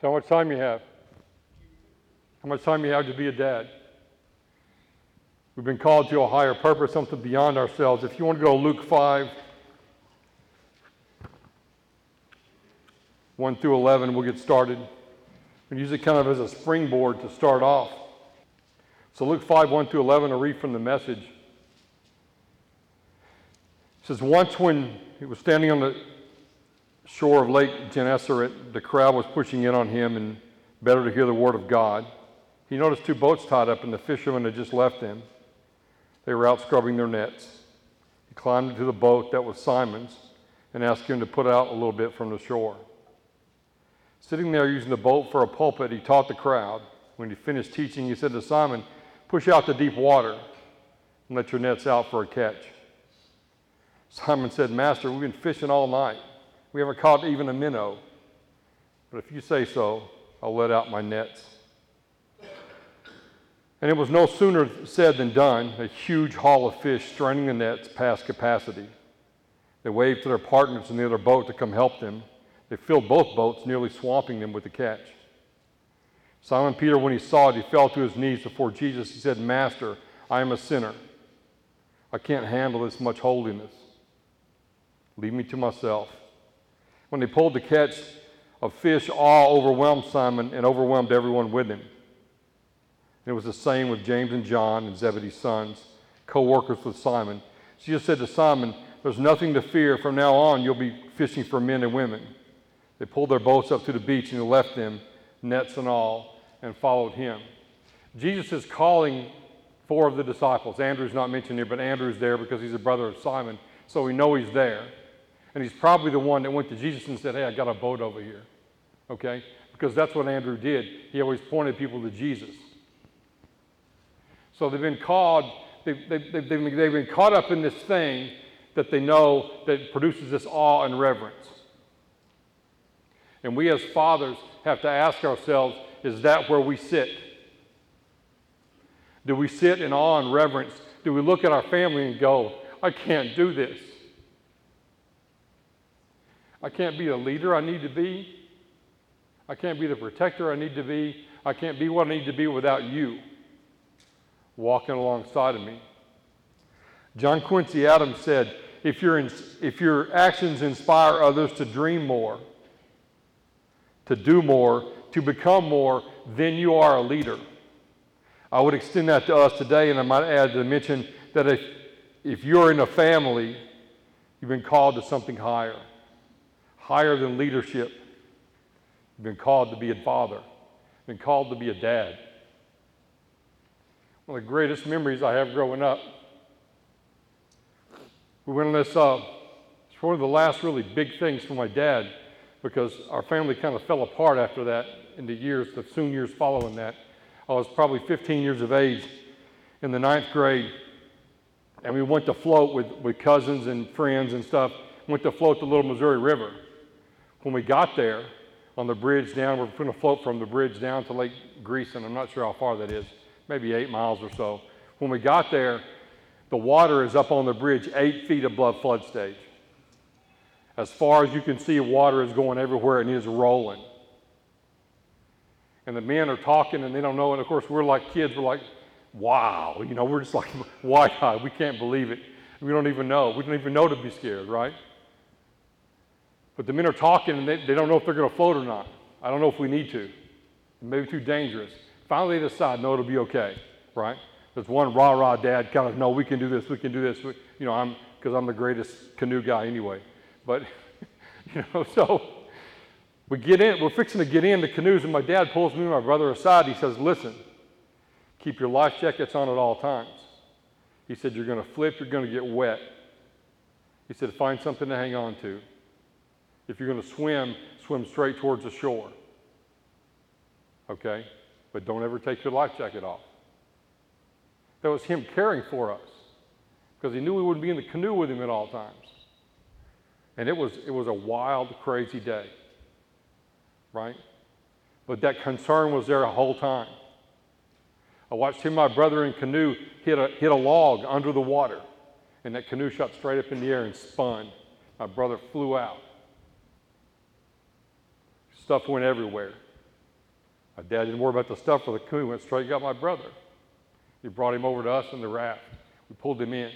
So how much time you have? How much time you have to be a dad? We've been called to a higher purpose, something beyond ourselves. If you want to go to Luke 5, 1 through 11, we'll get started. We use it kind of as a springboard to start off. So Luke 5, 1 through 11, I'll read from the message. It says, Once when he was standing on the shore of Lake Gennesaret, the crowd was pushing in on him and better to hear the word of God. He noticed two boats tied up, and the fishermen had just left them. They were out scrubbing their nets. He climbed into the boat that was Simon's and asked him to put out a little bit from the shore. Sitting there using the boat for a pulpit, he taught the crowd. When he finished teaching, he said to Simon, Push out to deep water and let your nets out for a catch. Simon said, Master, we've been fishing all night. We haven't caught even a minnow. But if you say so, I'll let out my nets. And it was no sooner said than done. A huge haul of fish straining the nets past capacity. They waved to their partners in the other boat to come help them. They filled both boats, nearly swamping them with the catch. Simon Peter, when he saw it, he fell to his knees before Jesus. He said, Master, I am a sinner. I can't handle this much holiness. Leave me to myself. When they pulled the catch of fish, awe overwhelmed Simon and overwhelmed everyone with him. And it was the same with James and John and Zebedee's sons, co workers with Simon. Jesus said to Simon, There's nothing to fear. From now on, you'll be fishing for men and women. They pulled their boats up to the beach and left them, nets and all, and followed him. Jesus is calling four of the disciples. Andrew's not mentioned here, but Andrew's there because he's a brother of Simon, so we know he's there. And he's probably the one that went to Jesus and said, Hey, I got a boat over here. Okay? Because that's what Andrew did. He always pointed people to Jesus. So they've been called, they've, they've, they've, they've been caught up in this thing that they know that produces this awe and reverence. And we as fathers have to ask ourselves is that where we sit? Do we sit in awe and reverence? Do we look at our family and go, I can't do this? I can't be the leader I need to be. I can't be the protector I need to be. I can't be what I need to be without you walking alongside of me. John Quincy Adams said, if, your if your actions inspire others to dream more, to do more, to become more, then you are a leader. I would extend that to us today, and I might add to mention that if, if you're in a family, you've been called to something higher, higher than leadership. You've been called to be a father, been called to be a dad. One of the greatest memories I have growing up, we went on this, uh, it's one of the last really big things for my dad because our family kind of fell apart after that in the years, the soon years following that. I was probably 15 years of age in the ninth grade, and we went to float with, with cousins and friends and stuff. Went to float the Little Missouri River. When we got there, on the bridge down, we're going to float from the bridge down to Lake Greeson. I'm not sure how far that is, maybe eight miles or so. When we got there, the water is up on the bridge eight feet above flood stage. As far as you can see, water is going everywhere and it is rolling. And the men are talking and they don't know. And of course, we're like kids. We're like, wow. You know, we're just like, why We can't believe it. We don't even know. We don't even know to be scared, right? But the men are talking and they, they don't know if they're going to float or not. I don't know if we need to. It may be too dangerous. Finally, they decide, no, it'll be okay, right? There's one rah rah dad kind of, no, we can do this, we can do this. We, you know, I'm, because I'm the greatest canoe guy anyway. But, you know, so we get in, we're fixing to get in the canoes, and my dad pulls me and my brother aside. He says, Listen, keep your life jackets on at all times. He said, You're going to flip, you're going to get wet. He said, Find something to hang on to. If you're going to swim, swim straight towards the shore. Okay? But don't ever take your life jacket off. That was him caring for us because he knew we wouldn't be in the canoe with him at all times. And it was, it was a wild, crazy day, right? But that concern was there the whole time. I watched him, my brother in canoe, hit a, hit a log under the water, and that canoe shot straight up in the air and spun. My brother flew out. Stuff went everywhere. My dad didn't worry about the stuff for the coon, He went straight got my brother. He brought him over to us in the raft. We pulled him in.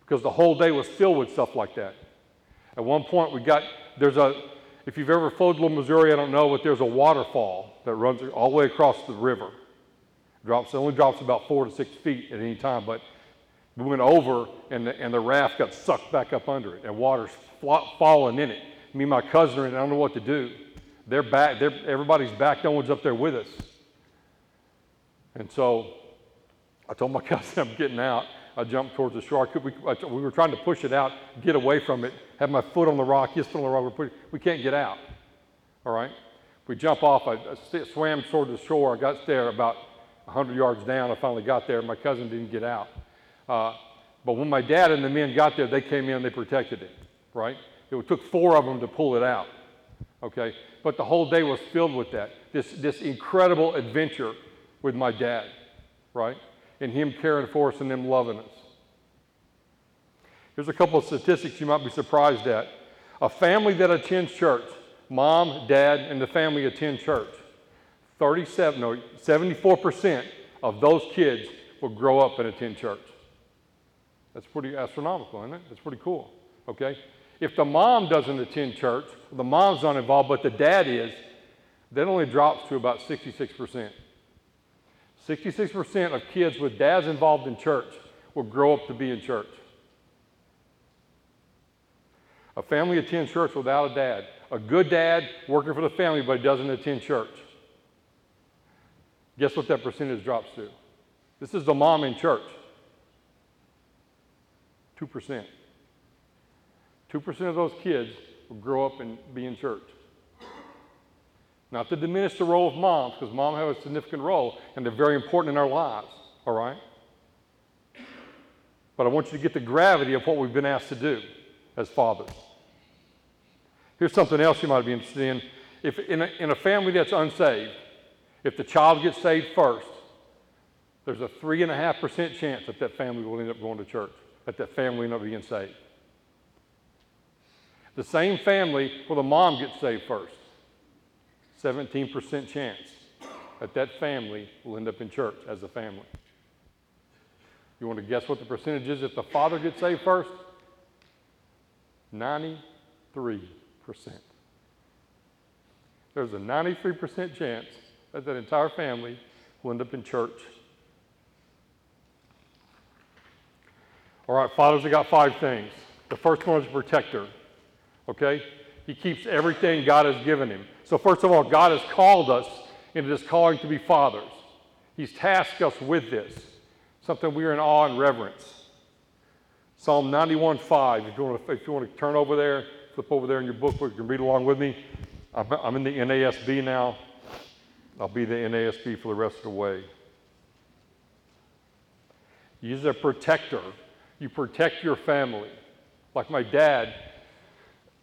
Because the whole day was filled with stuff like that. At one point, we got, there's a, if you've ever flowed Little Missouri, I don't know, but there's a waterfall that runs all the way across the river. Drops, it only drops about four to six feet at any time, but we went over and the, and the raft got sucked back up under it and water's falling in it. Me and my cousin are in, I don't know what to do. They're back, they're, everybody's back, no one's up there with us. And so I told my cousin I'm getting out. I jumped towards the shore. Could, we, we, were trying to push it out, get away from it, have my foot on the rock, his foot on the rock. We're we can't get out. All right? We jump off. I, I swam towards the shore. I got there about 100 yards down. I finally got there. My cousin didn't get out. Uh, but when my dad and the men got there, they came in, they protected it, right? It took four of them to pull it out, okay? But the whole day was filled with that, this, this incredible adventure with my dad, right? And him caring for us and them loving us. Here's a couple of statistics you might be surprised at. A family that attends church, mom, dad, and the family attend church. 37, no, 74% of those kids will grow up and attend church. That's pretty astronomical, isn't it? That's pretty cool. Okay? If the mom doesn't attend church, the mom's not involved, but the dad is, that only drops to about 66%. 66% of kids with dads involved in church will grow up to be in church. A family attends church without a dad. A good dad working for the family, but doesn't attend church. Guess what that percentage drops to? This is the mom in church. 2%. 2% of those kids will grow up and be in church. Not to diminish the role of moms, because moms have a significant role and they're very important in our lives, all right? But I want you to get the gravity of what we've been asked to do as fathers. Here's something else you might be interested in. If in a, in a family that's unsaved, if the child gets saved first, there's a 3.5% chance that that family will end up going to church, that that family will end up being saved. The same family where the mom gets saved first, 17% chance that that family will end up in church as a family. You want to guess what the percentage is if the father gets saved first? 93%. There's a 93% chance that that entire family will end up in church. All right, fathers have got five things. The first one is a protector. Okay? He keeps everything God has given him. So, first of all, God has called us into this calling to be fathers. He's tasked us with this, something we are in awe and reverence. Psalm 91 5, if you want to, if you want to turn over there, flip over there in your book, where you can read along with me. I'm, I'm in the NASB now. I'll be the NASB for the rest of the way. Use a protector. You protect your family. Like my dad,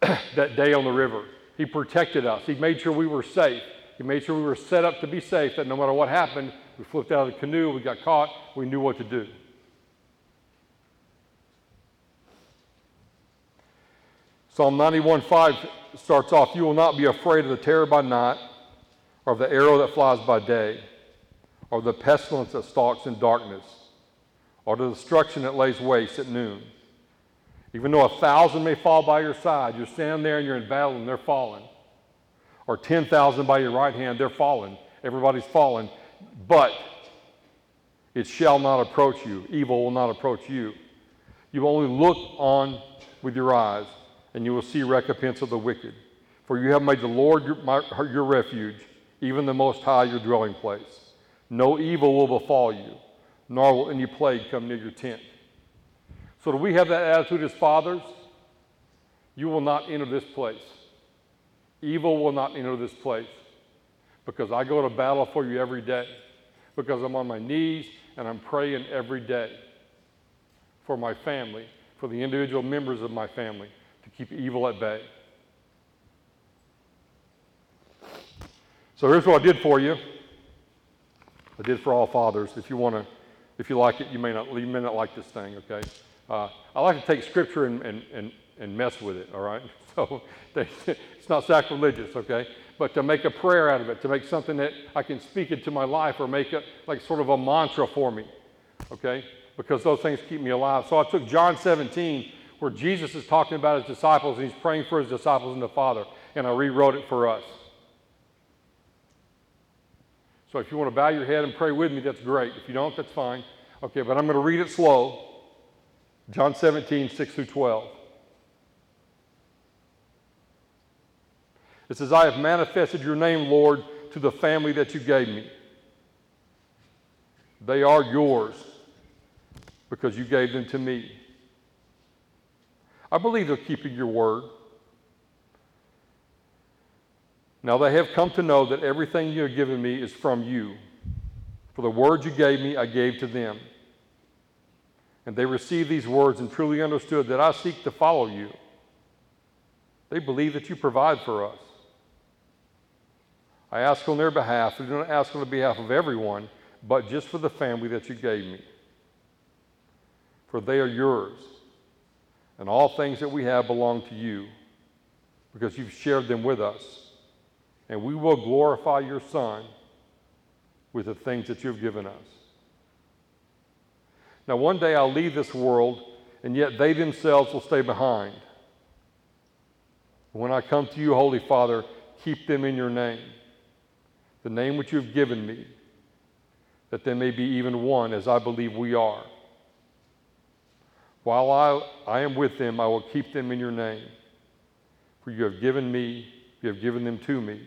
that day on the river. He protected us. He made sure we were safe. He made sure we were set up to be safe, that no matter what happened, we flipped out of the canoe, we got caught, we knew what to do. Psalm 91:5 starts off, You will not be afraid of the terror by night, or of the arrow that flies by day, or the pestilence that stalks in darkness, or the destruction that lays waste at noon. Even though a thousand may fall by your side, you're standing there and you're in battle and they're falling. Or 10,000 by your right hand, they're falling. Everybody's falling. But it shall not approach you. Evil will not approach you. You only look on with your eyes, and you will see recompense of the wicked. For you have made the Lord your, my, your refuge, even the Most High your dwelling place. No evil will befall you, nor will any plague come near your tent. So, do we have that attitude as fathers? You will not enter this place. Evil will not enter this place because I go to battle for you every day, because I'm on my knees and I'm praying every day for my family, for the individual members of my family, to keep evil at bay. So here's what I did for you. I did for all fathers. If you want to, if you like it, you may not, you may not like this thing, okay? Uh, I like to take scripture and, and, and, and mess with it, all right? So they, it's not sacrilegious, okay? But to make a prayer out of it, to make something that I can speak into my life or make it like sort of a mantra for me, okay? Because those things keep me alive. So I took John 17, where Jesus is talking about his disciples and he's praying for his disciples and the Father, and I rewrote it for us. So if you want to bow your head and pray with me, that's great. If you don't, that's fine. Okay, but I'm going to read it slow. John 17, 6 through 12. It says, I have manifested your name, Lord, to the family that you gave me. They are yours because you gave them to me. I believe they're keeping your word. Now they have come to know that everything you have given me is from you. For the word you gave me, I gave to them. And they received these words and truly understood that I seek to follow you. They believe that you provide for us. I ask on their behalf. I do not ask on the behalf of everyone, but just for the family that you gave me. For they are yours, and all things that we have belong to you, because you've shared them with us. And we will glorify your Son with the things that you've given us. Now, one day I'll leave this world, and yet they themselves will stay behind. When I come to you, Holy Father, keep them in your name the name which you have given me, that they may be even one as I believe we are. While I, I am with them, I will keep them in your name. For you have given me, you have given them to me,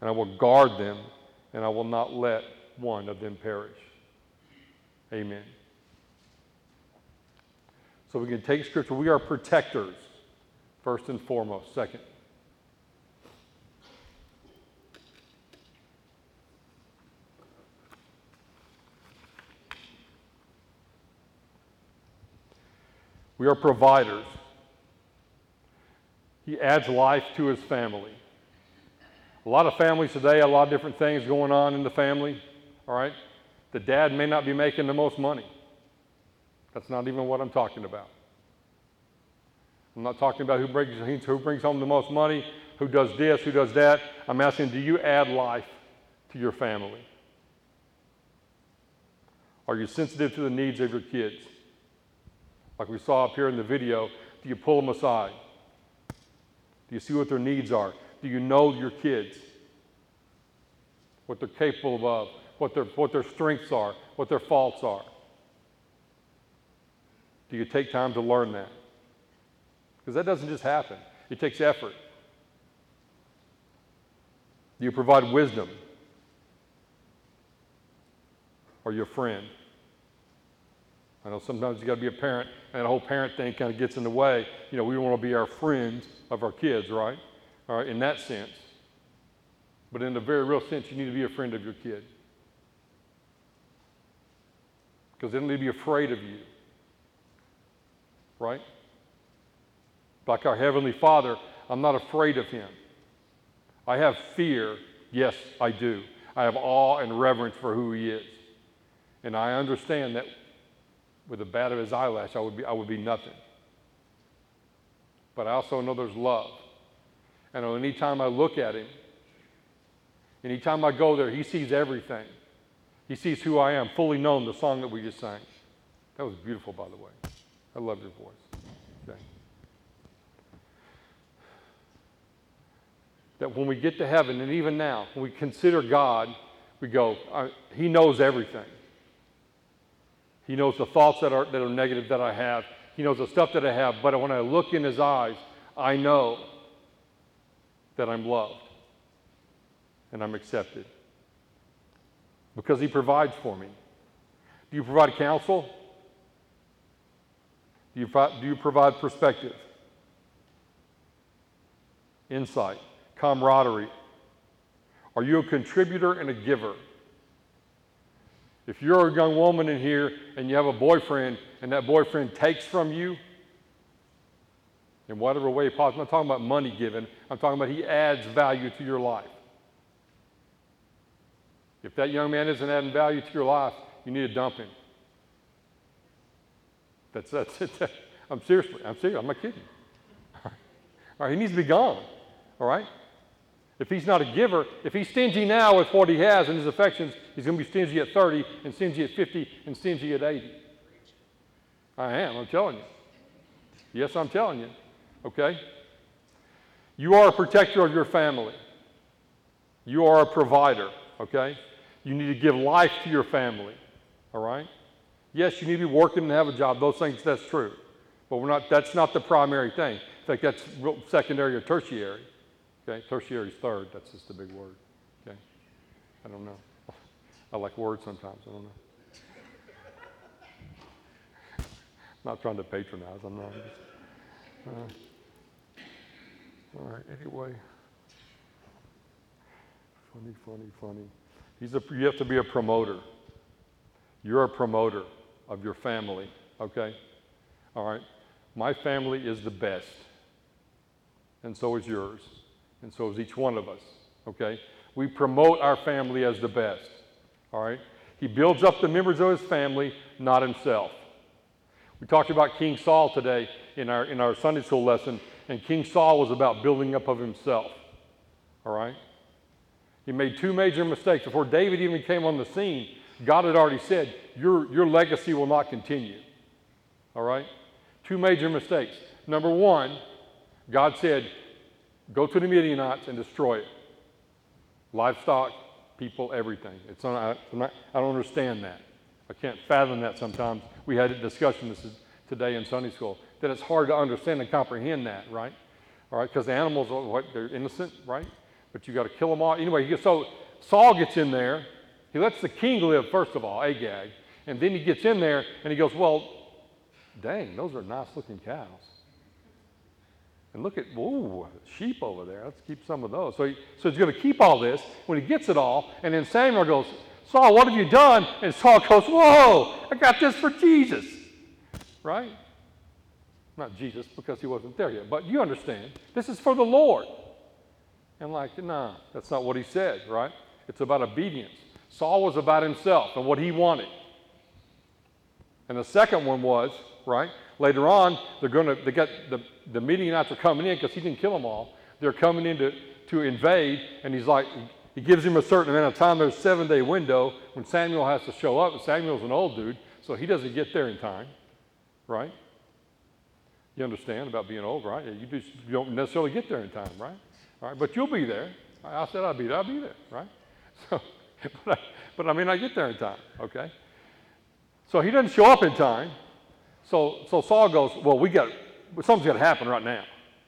and I will guard them, and I will not let one of them perish. Amen. So we can take scripture. We are protectors, first and foremost. Second, We are providers. He adds life to his family. A lot of families today, a lot of different things going on in the family, all right? The dad may not be making the most money. That's not even what I'm talking about. I'm not talking about who brings, who brings home the most money, who does this, who does that. I'm asking, do you add life to your family? Are you sensitive to the needs of your kids? like we saw up here in the video, do you pull them aside? Do you see what their needs are? Do you know your kids? What they're capable of, what their, what their strengths are, what their faults are? Do you take time to learn that? Because that doesn't just happen, it takes effort. Do you provide wisdom? Are you a friend? I know sometimes you got to be a parent, and the whole parent thing kind of gets in the way. You know, we want to be our friends of our kids, right? All right, in that sense. But in a very real sense, you need to be a friend of your kid. Because they don't need to be afraid of you. Right? Like our Heavenly Father, I'm not afraid of Him. I have fear. Yes, I do. I have awe and reverence for who He is. And I understand that with the bat of his eyelash, I would be, I would be nothing. But I also know there's love. And anytime I look at him, anytime I go there, he sees everything. He sees who I am, fully known, the song that we just sang. That was beautiful, by the way. I love your voice. Okay. That when we get to heaven, and even now, when we consider God, we go, He knows everything. He knows the thoughts that are, that are negative that I have. He knows the stuff that I have. But when I look in His eyes, I know that I'm loved and I'm accepted because He provides for me. Do you provide counsel? Do you, do you provide perspective, insight, camaraderie? Are you a contributor and a giver? If you're a young woman in here and you have a boyfriend and that boyfriend takes from you, in whatever way possible, I'm not talking about money given, I'm talking about he adds value to your life. If that young man isn't adding value to your life, you need to dump him. That's, that's it. I'm seriously, I'm serious, I'm not kidding. All right, he needs to be gone. All right? If he's not a giver, if he's stingy now with what he has and his affections, he's going to be stingy at 30 and stingy at 50 and stingy at 80. I am, I'm telling you. Yes, I'm telling you. Okay? You are a protector of your family. You are a provider, okay? You need to give life to your family, all right? Yes, you need to be working and have a job. Those things, that's true. But we're not, that's not the primary thing. In fact, that's secondary or tertiary. Okay? Tertiary is third. That's just a big word. Okay? I don't know. I like words sometimes. I don't know. I'm not trying to patronize. I'm not. Uh, all right. Anyway. Funny, funny, funny. He's a, you have to be a promoter. You're a promoter of your family, okay? All right? My family is the best, and so is yours, and so is each one of us, okay? We promote our family as the best, all right? He builds up the members of his family, not himself. We talked about King Saul today in our, in our Sunday school lesson, and King Saul was about building up of himself, all right? He made two major mistakes. Before David even came on the scene, God had already said, Your, your legacy will not continue. All right? Two major mistakes. Number one, God said, Go to the Midianites and destroy it. Livestock, people, everything. It's I, not, I don't understand that. I can't fathom that sometimes. We had a discussion this is today in Sunday school that it's hard to understand and comprehend that, right? All right, because the animals are what they're innocent, right? but you got to kill them all. Anyway, so Saul gets in there. He lets the king live, first of all, Agag. And then he gets in there and he goes, Well, dang, those are nice looking cows. And look at, ooh, sheep over there. Let's keep some of those. So, he, so he's going to keep all this when he gets it all. And then Samuel goes, Saul, what have you done? And Saul goes, Whoa, I got this for Jesus. Right? Not Jesus because he wasn't there yet, but you understand. This is for the Lord. And like, nah, that's not what he said, right? It's about obedience. Saul was about himself and what he wanted. And the second one was, right? Later on, they're going to, they got the, the Midianites are coming in because he didn't kill them all. They're coming in to, to invade, and he's like, he gives him a certain amount of time. There's a seven day window when Samuel has to show up. And Samuel's an old dude, so he doesn't get there in time, right? You understand about being old, right? You, just, you don't necessarily get there in time, right? All right, but you'll be there. I said I'll be there. I'll be there, right? So, but I, but I mean, I get there in time, okay? So he doesn't show up in time. So, so Saul goes, well, we got, something's got to happen right now,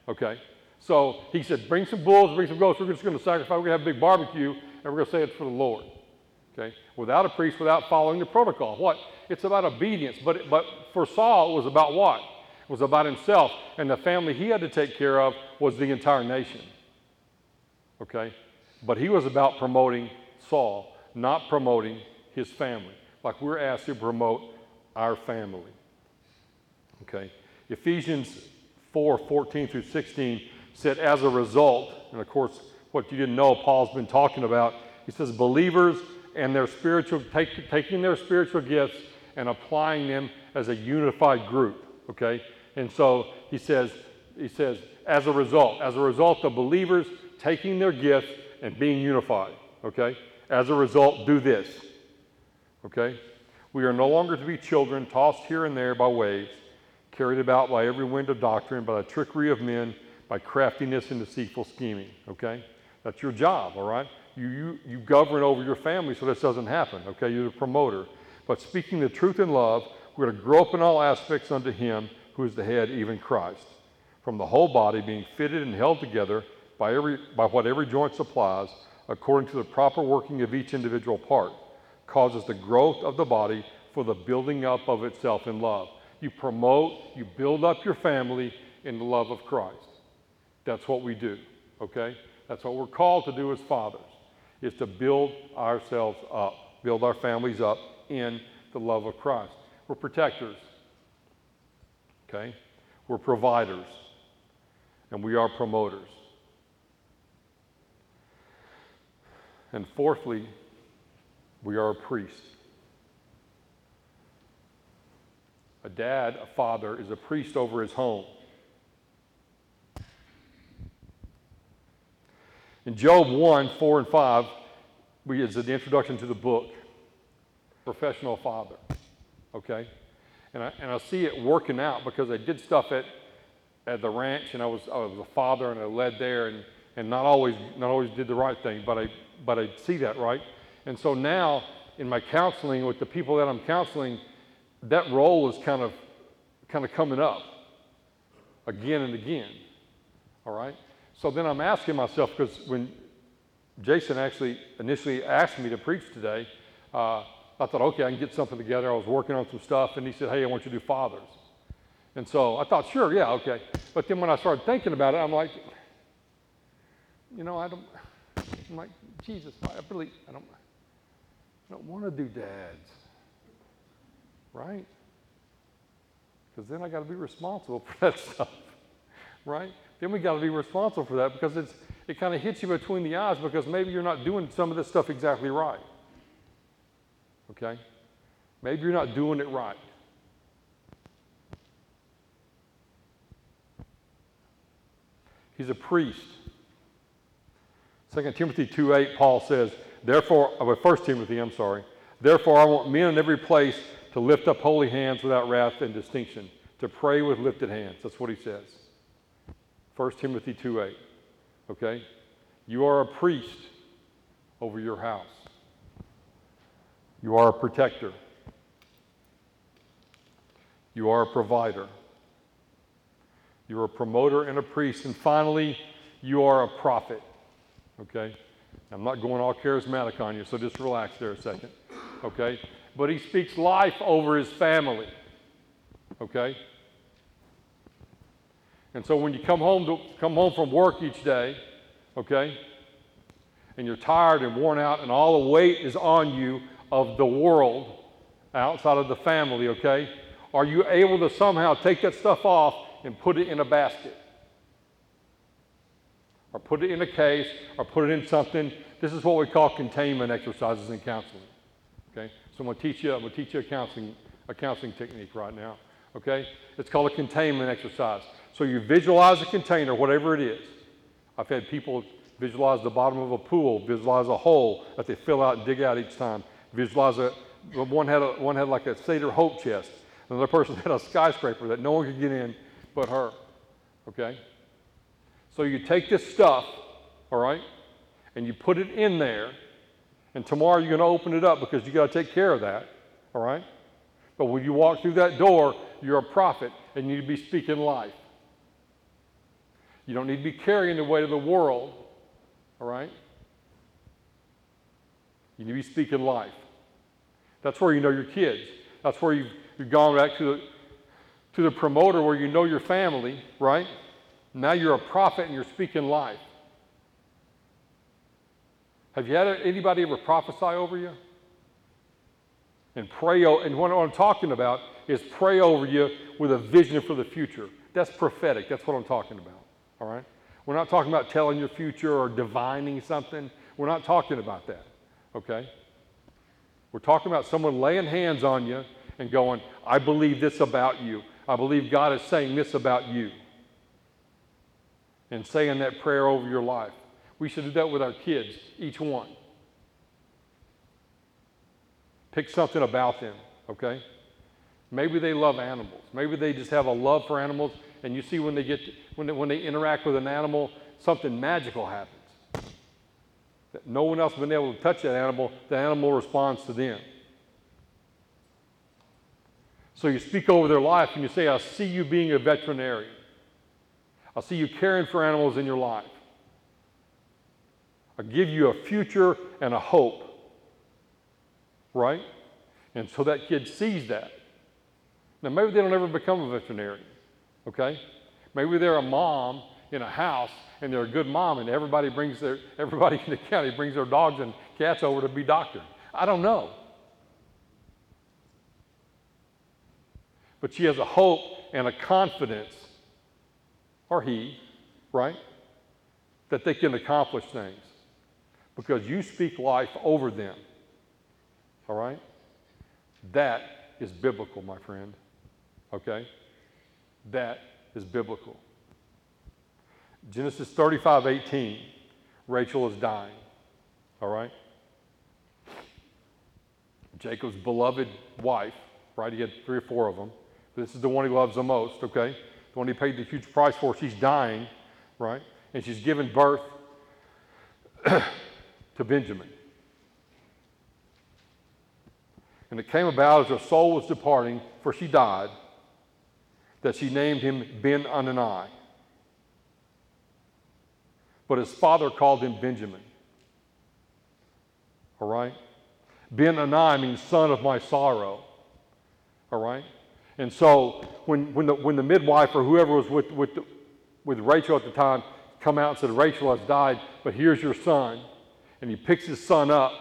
okay? So he said, bring some bulls, bring some goats. We're just going to sacrifice. We're going to have a big barbecue, and we're going to say it's for the Lord, okay? Without a priest, without following the protocol. What? It's about obedience. But, but for Saul, it was about what? It was about himself. And the family he had to take care of was the entire nation okay? But he was about promoting Saul, not promoting his family, like we're asked to promote our family, okay? Ephesians 4 14 through 16 said, as a result, and of course, what you didn't know, Paul's been talking about, he says, believers and their spiritual, take, taking their spiritual gifts and applying them as a unified group, okay? And so he says, he says, as a result, as a result of believers taking their gifts and being unified. Okay? As a result, do this. Okay? We are no longer to be children tossed here and there by waves, carried about by every wind of doctrine, by the trickery of men, by craftiness and deceitful scheming. Okay? That's your job, all right? You, you, you govern over your family so this doesn't happen. Okay? You're the promoter. But speaking the truth in love, we're to grow up in all aspects unto Him who is the head, even Christ. From the whole body being fitted and held together by, every, by what every joint supplies, according to the proper working of each individual part, causes the growth of the body for the building up of itself in love. You promote, you build up your family in the love of Christ. That's what we do, okay? That's what we're called to do as fathers, is to build ourselves up, build our families up in the love of Christ. We're protectors, okay? We're providers, and we are promoters. And fourthly, we are a priest. A dad, a father, is a priest over his home. In Job 1, 4, and 5, we, is the introduction to the book, Professional Father. Okay? And I, and I see it working out because I did stuff at, at the ranch and I was, I was a father and I led there and, and not, always, not always did the right thing, but I, but I see that, right? And so now in my counseling with the people that I'm counseling, that role is kind of, kind of coming up again and again. All right? So then I'm asking myself, because when Jason actually initially asked me to preach today, uh, I thought, okay, I can get something together. I was working on some stuff, and he said, hey, I want you to do fathers. And so I thought, sure, yeah, okay. But then when I started thinking about it, I'm like, you know, I don't, I'm like, Jesus, I really, I don't, I don't want to do dads, right? Because then I got to be responsible for that stuff, right? Then we got to be responsible for that because it's, it kind of hits you between the eyes because maybe you're not doing some of this stuff exactly right. Okay? Maybe you're not doing it right. He's a priest. 2 Timothy 2.8, Paul says, Therefore, uh, 1 Timothy, I'm sorry, Therefore I want men in every place to lift up holy hands without wrath and distinction, to pray with lifted hands. That's what he says. 1 Timothy 2.8. Okay? You are a priest over your house. You are a protector. You are a provider. You're a promoter and a priest. And finally, you are a prophet. Okay? I'm not going all charismatic on you, so just relax there a second. Okay? But he speaks life over his family. Okay? And so when you come home to come home from work each day, okay, and you're tired and worn out and all the weight is on you of the world outside of the family, okay? Are you able to somehow take that stuff off and put it in a basket? Or put it in a case or put it in something. This is what we call containment exercises in counseling. Okay? So I'm gonna teach you, I'm gonna teach you a counseling, a counseling technique right now. Okay? It's called a containment exercise. So you visualize a container, whatever it is. I've had people visualize the bottom of a pool, visualize a hole that they fill out and dig out each time. Visualize a, one had, a, one had like a Seder Hope chest. Another person had a skyscraper that no one could get in but her. Okay? So you take this stuff, all right, and you put it in there, and tomorrow you're going to open it up because you got to take care of that, all right? But when you walk through that door, you're a prophet and you need to be speaking life. You don't need to be carrying the weight of the world, all right? You need to be speaking life. That's where you know your kids. That's where you've, you've gone back to the, to the promoter where you know your family, right? Now you're a prophet and you're speaking life. Have you had anybody ever prophesy over you? And pray, and what I'm talking about is pray over you with a vision for the future. That's prophetic. That's what I'm talking about. All right? We're not talking about telling your future or divining something. We're not talking about that. Okay? We're talking about someone laying hands on you and going, I believe this about you. I believe God is saying this about you. And saying that prayer over your life. We should do that with our kids, each one. Pick something about them, okay? Maybe they love animals. Maybe they just have a love for animals, and you see when they get when they, when they interact with an animal, something magical happens. That no one else has been able to touch that animal. The animal responds to them. So you speak over their life and you say, "I see you being a veterinarian. I see you caring for animals in your life. I give you a future and a hope." Right? And so that kid sees that. Now, maybe they don't ever become a veterinarian, okay? Maybe they're a mom in a house and they're a good mom and everybody brings their, everybody in the county brings their dogs and cats over to be doctored. I don't know. But she has a hope and a confidence, or he, right, that they can accomplish things because you speak life over them. All right? That is biblical, my friend. Okay? That is biblical. Genesis 35 18. Rachel is dying. All right? Jacob's beloved wife, right? He had three or four of them. This is the one he loves the most, okay? The one he paid the huge price for. She's dying, right? And she's given birth to Benjamin. And it came about as her soul was departing, for she died, that she named him Ben Anani. But his father called him Benjamin. All right? Ben Anai means son of my sorrow. All right? And so when, when, the, when the midwife or whoever was with, with, the, with Rachel at the time come out and said, Rachel has died, but here's your son. And he picks his son up.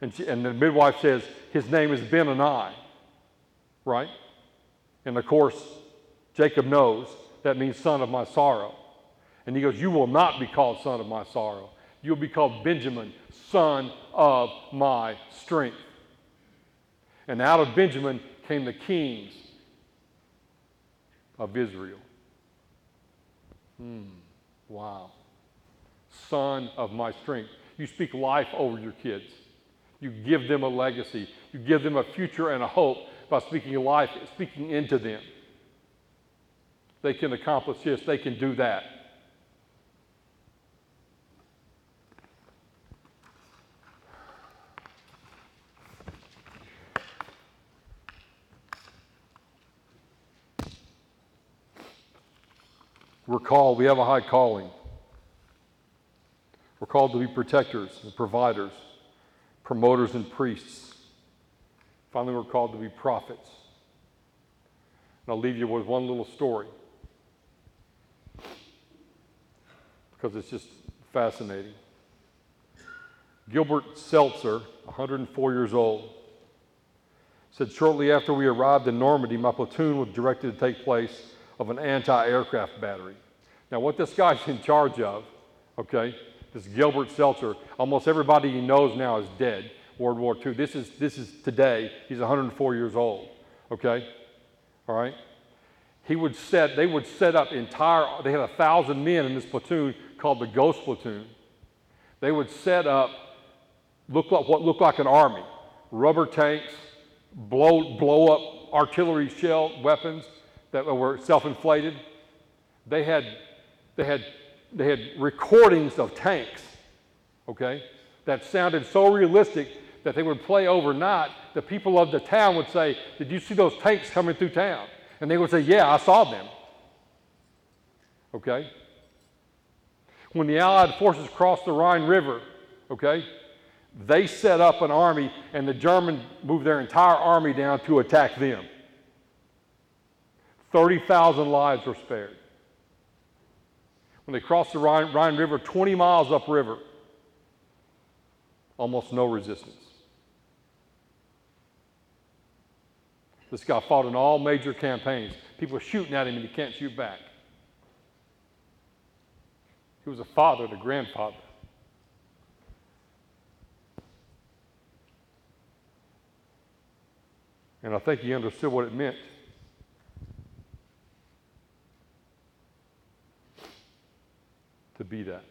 And, she, and the midwife says, his name is Ben Anai. Right? And of course, Jacob knows that means son of my sorrow. And he goes, You will not be called son of my sorrow. You'll be called Benjamin, son of my strength. And out of Benjamin came the kings of Israel. Hmm. Wow. Son of my strength. You speak life over your kids. You give them a legacy. You give them a future and a hope by speaking life, speaking into them. They can accomplish this, they can do that. We're called, we have a high calling. We're called to be protectors and providers, promoters and priests. Finally, we're called to be prophets. And I'll leave you with one little story because it's just fascinating. Gilbert Seltzer, 104 years old, said shortly after we arrived in Normandy, my platoon was directed to take place of an anti aircraft battery. Now, what this guy's in charge of, okay, this Gilbert Seltzer, almost everybody he knows now is dead. World War II. This is, this is today. He's 104 years old, okay? All right? He would set, they would set up entire, they had a thousand men in this platoon called the Ghost Platoon. They would set up, look like, what looked like an army, rubber tanks, blow, blow up artillery shell weapons that were self-inflated. They had, they had, they had recordings of tanks, okay, that sounded so realistic that they would play overnight, the people of the town would say, Did you see those tanks coming through town? And they would say, Yeah, I saw them. Okay? When the Allied forces crossed the Rhine River, okay, they set up an army and the Germans moved their entire army down to attack them. 30,000 lives were spared. When they crossed the Rhine, Rhine River, 20 miles upriver, almost no resistance. This guy fought in all major campaigns. People shooting at him and he can't shoot back. He was a father and a grandfather. And I think he understood what it meant. To be that.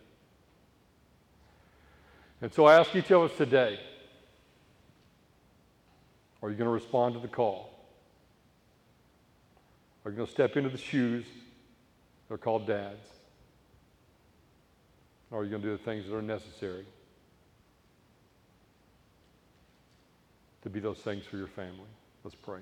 And so I ask each of us today are you going to respond to the call? Are you going to step into the shoes they're called dads? Or are you going to do the things that are necessary to be those things for your family? Let's pray.